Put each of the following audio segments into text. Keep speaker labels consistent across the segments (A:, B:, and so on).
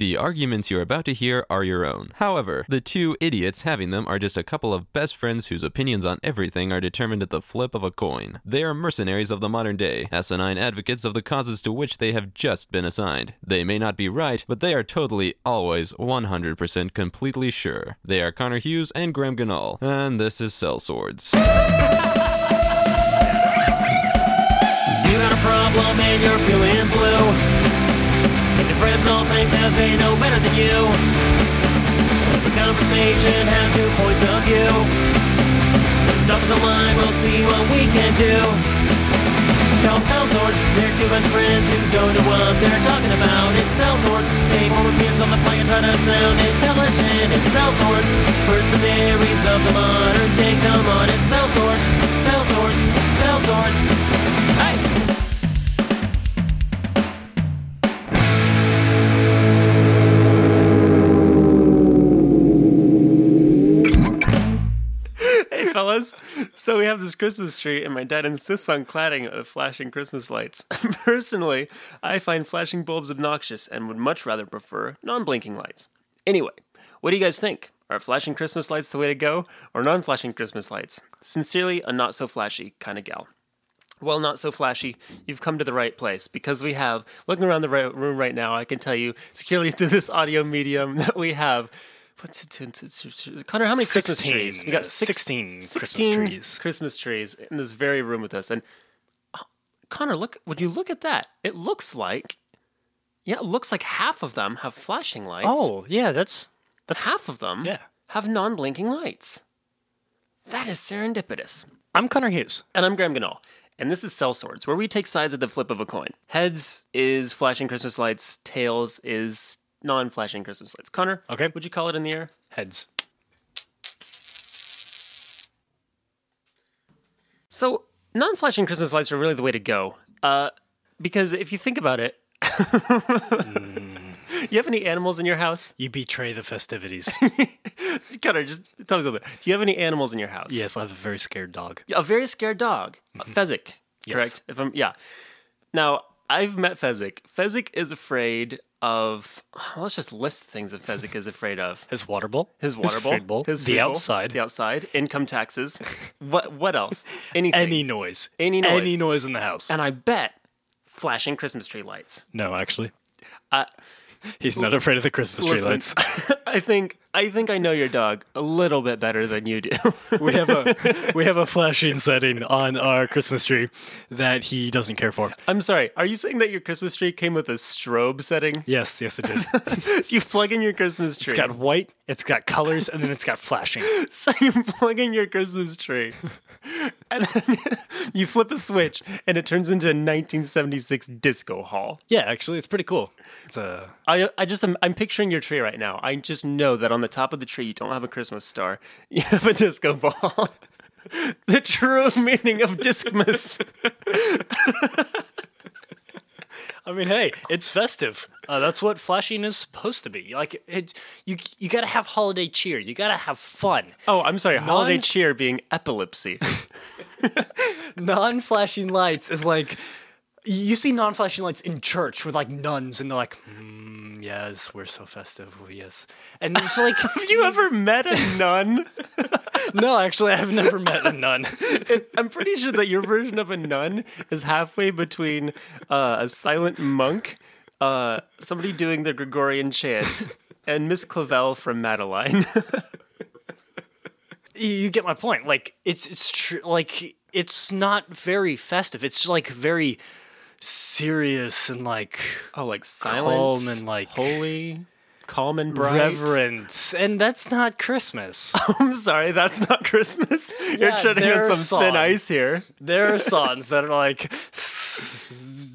A: The arguments you're about to hear are your own. However, the two idiots having them are just a couple of best friends whose opinions on everything are determined at the flip of a coin. They are mercenaries of the modern day, asinine advocates of the causes to which they have just been assigned. They may not be right, but they are totally, always, 100% completely sure. They are Connor Hughes and Graham Ganal, and this is Sellswords.
B: You got a problem that they know better than you. The conversation has two points of view. Stop us online, we'll see what we can do. Call Sellswords, they're two best friends who don't know what they're talking about. It's Sellswords, they form opinions on the fly and try to sound intelligent. It's Sellswords, mercenaries of the modern day. Come on, it's Sellswords, cell swords, Sellswords. Hey!
C: Fellas. So we have this Christmas tree, and my dad insists on cladding it with flashing Christmas lights. Personally, I find flashing bulbs obnoxious and would much rather prefer non blinking lights. Anyway, what do you guys think? Are flashing Christmas lights the way to go, or non flashing Christmas lights? Sincerely, a not so flashy kind of gal. Well, not so flashy. You've come to the right place because we have, looking around the room right now, I can tell you securely through this audio medium that we have. What's it, Connor, how many Christmas
D: 16.
C: trees? We got six-
D: 16 Christmas trees.
C: Christmas trees in this very room with us. And oh, Connor, look, would you look at that? It looks like, yeah, it looks like half of them have flashing lights.
D: Oh, yeah, that's that's
C: half of them
D: Yeah.
C: have non blinking lights. That is serendipitous.
D: I'm Connor Hughes.
C: And I'm Graham Ganal. And this is Sellswords, where we take sides at the flip of a coin. Heads is flashing Christmas lights, tails is non flashing Christmas lights. Connor,
D: Okay.
C: would you call it in the air?
D: Heads.
C: So, non flashing Christmas lights are really the way to go. Uh, because if you think about it, you have any animals in your house?
D: You betray the festivities.
C: Connor, just tell me something. Do you have any animals in your house?
D: yes, I have a very scared dog.
C: A very scared dog. A Fezzik,
D: Yes.
C: correct? If I'm yeah. Now, I've met Fezzik. Fezzik is afraid of let's just list things that Fezzik is afraid of.
D: His water bowl.
C: His water bowl,
D: food bowl.
C: his
D: the
C: bowl,
D: outside.
C: the outside, income taxes. what what else? Anything.
D: Any noise.
C: Any noise.
D: Any noise in the house.
C: and I bet flashing Christmas tree lights.
D: no, actually.
C: Uh,
D: He's not afraid of the Christmas tree
C: Listen,
D: lights.
C: I think I think I know your dog a little bit better than you do.
D: we have a we have a flashing setting on our Christmas tree that he doesn't care for.
C: I'm sorry. Are you saying that your Christmas tree came with a strobe setting?
D: Yes, yes it is.
C: So you plug in your Christmas tree.
D: It's got white, it's got colors, and then it's got flashing.
C: So you plug in your Christmas tree, and then you flip a switch, and it turns into a 1976 disco hall.
D: Yeah, actually, it's pretty cool. It's a
C: I, I just am, I'm picturing your tree right now. I just know that on the top of the tree you don't have a Christmas star, you have a disco ball. the true meaning of Discmas.
D: I mean, hey, it's festive. Uh, that's what flashing is supposed to be. Like, it, you you got to have holiday cheer. You got to have fun.
C: Oh, I'm sorry. Holiday
D: Non-
C: cheer being epilepsy.
D: Non-flashing lights is like you see non-flashing lights in church with like nuns, and they're like, mm, "Yes, we're so festive. Yes." And it's like,
C: have you ever met a nun?
D: no, actually, I've never met a nun.
C: I'm pretty sure that your version of a nun is halfway between uh, a silent monk, uh, somebody doing the Gregorian chant, and Miss Clavel from Madeline.
D: you you get my point. Like, it's it's true. Like, it's not very festive. It's like very serious and like
C: oh, like silent,
D: calm and like
C: holy, calm and bright.
D: reverent, and that's not Christmas.
C: Oh, I'm sorry, that's not Christmas. You're
D: Yeah,
C: treading on some thin ice here.
D: there are songs that are like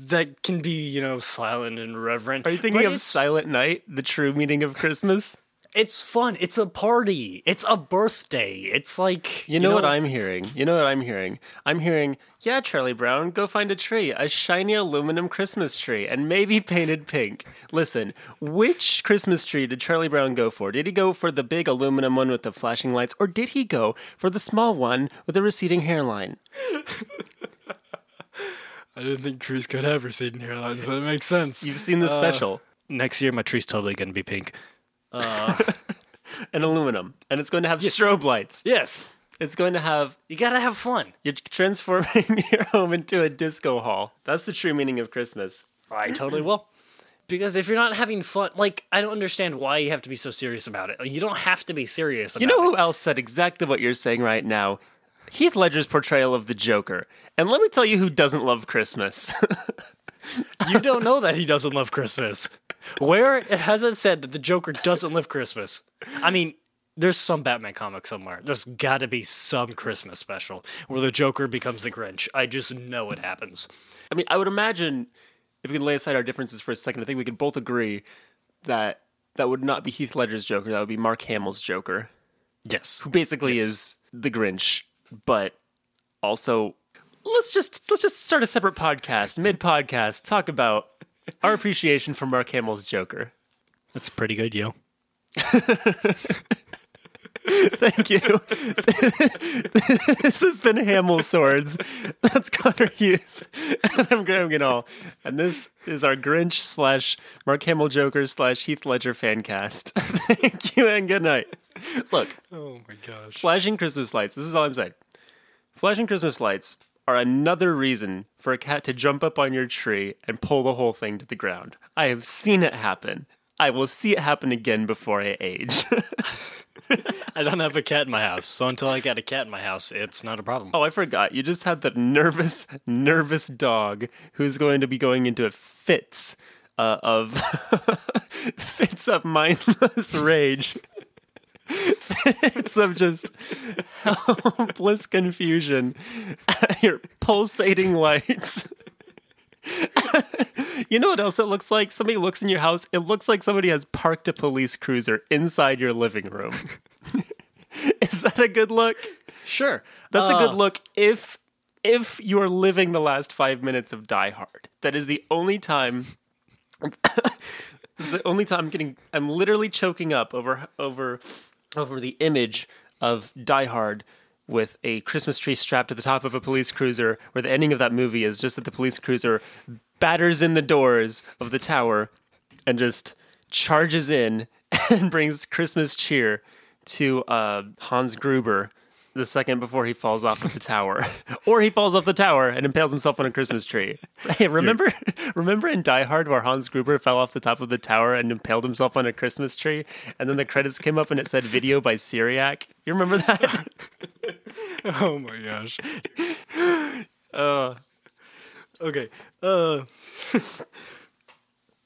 D: that can be you know silent and reverent.
C: Are you thinking of Silent Night, the true meaning of Christmas?
D: It's fun. It's a party. It's a birthday. It's like
C: You know, what I'm hearing? You know what I'm hearing? I'm hearing, yeah, Charlie Brown, go find a tree, a shiny aluminum Christmas tree, and maybe painted pink. Listen, which Christmas tree did Charlie Brown go for? Did he go for the big aluminum one with the flashing lights, or did he go for the small one with the receding hairline?
D: I didn't think trees could have receding hairlines, but it makes sense.
C: You've seen the uh, special.
D: next year my tree's totally going to be pink.
C: Uh, and aluminum, and it's going to have strobe lights.
D: Yes.
C: It's going to have
D: You got to have fun.
C: you're transforming your home into a disco hall. That's the true meaning of Christmas.
D: I totally will. Because if you're not having fun, like, I don't understand why you have to be so serious about it. You don't have to be serious about
C: You know
D: it.
C: who else said exactly what you're saying right now? Heath Ledger's portrayal of the Joker. And let me tell you who doesn't love Christmas.
D: You don't know that he doesn't love Christmas. Where has it said that the Joker doesn't love Christmas? I mean, there's some Batman comic somewhere. There's got to be some Christmas special where the Joker becomes the Grinch. I just know it happens.
C: I mean, I would imagine if we could lay aside our differences for a second, I think we could both agree that that would not be Heath Ledger's Joker. That would be Mark Hamill's Joker,
D: Yes.
C: who basically is the Grinch, but also let's just let's just start a separate podcast, mid podcast, talk about our appreciation for Mark Hamill's Joker.
D: That's pretty good, yo.
C: Thank you. this has been Hamill Swords. That's Connor Hughes. And I'm Graham Ganal. And this is our Grinch slash Mark Hamill Joker slash Heath Ledger fan cast. Thank you and good night. Look,
D: Oh my gosh.
C: flashing Christmas lights. This is all I'm saying. Flashing Christmas lights are another reason for a cat to jump up on your tree and pull the whole thing to the ground. I have seen it happen. I will see it happen again before I age.
D: I don't have a cat in my house, so until I get a cat in my house, it's not a problem.
C: Oh, I forgot. You just had the nervous, nervous dog who's going to be going into fits uh, of fits of mindless rage. Fits of just helpless confusion at your pulsating lights. you know what else it looks like? Somebody looks in your house. It looks like somebody has parked a police cruiser inside your living room. Is that a good look?
D: Sure.
C: That's a
D: Uh,
C: good look if if you are living the last five minutes of Die Hard. That is the only time. the only time I'm getting. I'm literally choking up over over over the image of Die Hard with a Christmas tree strapped to the top of a police cruiser. Where the ending of that movie is just that the police cruiser batters in the doors of the tower and just charges in and brings Christmas cheer to uh, Hans Gruber the second before he falls off of the tower, or he falls off the tower and impales himself on a Christmas tree. Hey, remember, remember in Die Hard where Hans Gruber fell off the top of the tower and impaled himself on a Christmas tree, and then the credits came up and it said "Video by Syriac." You remember that?
D: Oh my gosh. okay. Uh.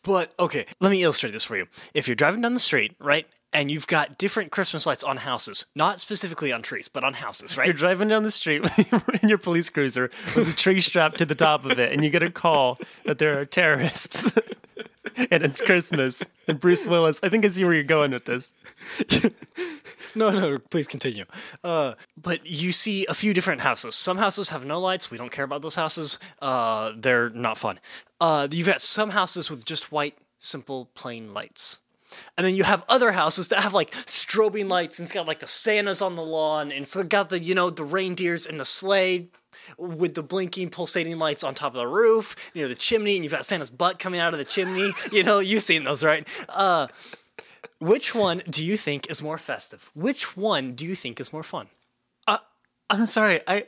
D: but okay, let me illustrate this for you. If you're driving down the street, right, and you've got different Christmas lights on houses, not specifically on trees, but on houses, right?
C: You're driving down the street in your police cruiser with a tree strapped to the top of it, and you get a call that there are terrorists. and it's Christmas. And Bruce Willis, I think I see where you're going with this.
D: No, no, please continue. Uh, but you see a few different houses. Some houses have no lights. We don't care about those houses. Uh, they're not fun. Uh, you've got some houses with just white, simple, plain lights. And then you have other houses that have like strobing lights and it's got like the Santas on the lawn and it's got the, you know, the reindeers and the sleigh with the blinking, pulsating lights on top of the roof, you know, the chimney, and you've got Santa's butt coming out of the chimney. you know, you've seen those, right? Uh, which one do you think is more festive? Which one do you think is more fun?
C: I'm sorry, I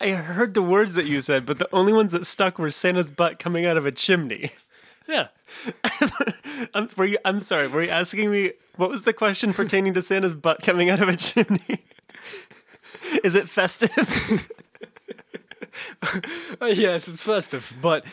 C: I heard the words that you said, but the only ones that stuck were Santa's butt coming out of a chimney.
D: Yeah.
C: I'm, were you, I'm sorry, were you asking me what was the question pertaining to Santa's butt coming out of a chimney? Is it festive?
D: Uh, yes, it's festive, but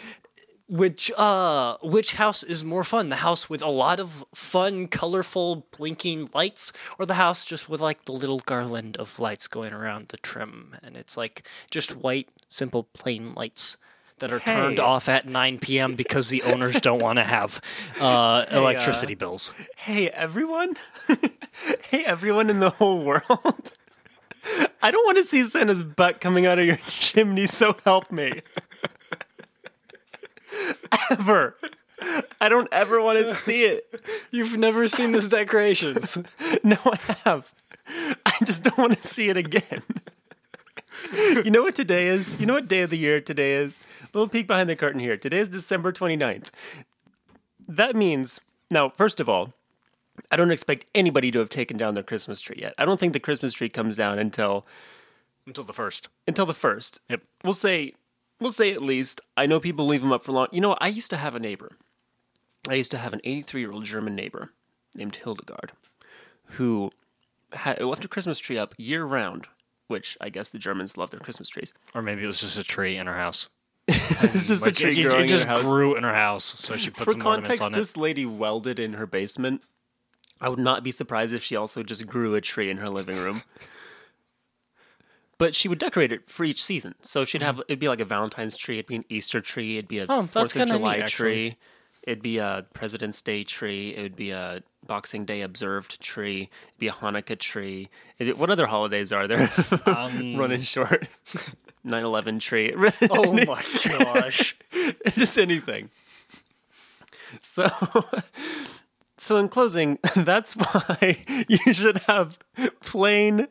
D: which uh which house is more fun? The house with a lot of fun, colorful, blinking lights, or the house just with like the little garland of lights going around the trim, and it's like just white, simple, plain lights that are turned off at 9 p.m. because the owners don't want to have uh, electricity bills.
C: hey, everyone. hey, everyone in the whole world. I don't want to see Santa's butt coming out of your chimney, so help me. Ever. I don't ever want to see it.
D: You've never seen this decorations.
C: No, I have. I just don't want to see it again. you know what today is? You know what day of the year today is? A little peek behind the curtain here. Today is December 29th. That means Now, first of all, I don't expect anybody to have taken down their Christmas tree yet. I don't think the Christmas tree comes down until
D: Until the first.
C: until the first.
D: Yep.
C: We'll say we'll say at least. I know people leave them up for long. You know, I used to have a neighbor. I used to have an 83 year old German neighbor named Hildegard, who had left a Christmas tree up year round. Which I guess the Germans love their Christmas trees.
D: Or maybe it was just a tree in her house.
C: It's just
D: Like,
C: a tree
D: it,
C: growing
D: it just
C: in her house.
D: grew in her house, so she put
C: For
D: some ornaments on it.
C: this lady welded in her basement. I would not be surprised if she also just grew a tree in her living room. But she would decorate it for each season. So she'd mm-hmm. have it'd be like a Valentine's tree, it'd be an Easter tree, it'd be a
D: Oh,
C: Fourth of July
D: neat,
C: tree, it'd be a President's Day tree, it would be a Boxing Day observed tree, it'd be a Hanukkah tree. It, what other holidays are there? Um, Running short. 9/11 tree.
D: oh my gosh.
C: just anything. So, so in closing, that's why you should have plain,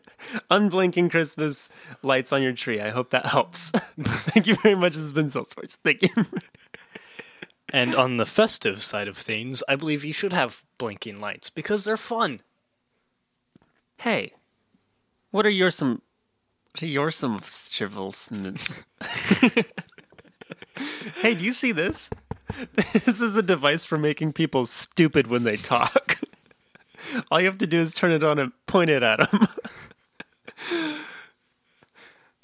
C: unblinking Christmas lights on your tree. I hope that helps. Thank you very much. This has been Sellswords. Thank you.
D: And on the festive side of things, I believe you should have blinking lights because they're fun.
C: Hey, what are your some? What are your some shivels? hey, do you see this? This is a device for making people stupid when they talk. All you have to do is turn it on and point it at them.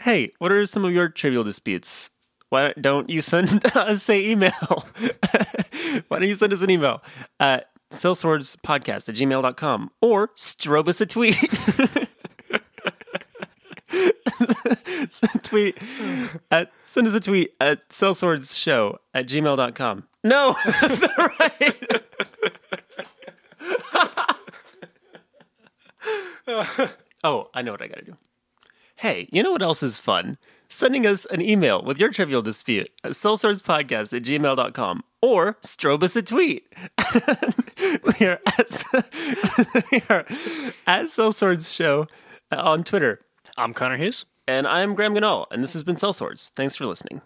C: hey, what are some of your trivial disputes? Why don't you send us a email? Why don't you send us an email at sellswordspodcast at gmail.com or strobe us a tweet. tweet at send us a tweet at sellswordsshow at gmail.com. No, that's not right. oh, I know what I gotta do. Hey, you know what else is fun? Sending us an email with your trivial dispute at sellswordspodcast at gmail.com or strobe us a tweet. we are at, we are at Sellswords Show on Twitter.
D: I'm Connor Hughes.
C: And I'm Graham Ganal, and this has been Sellswords. Thanks for listening.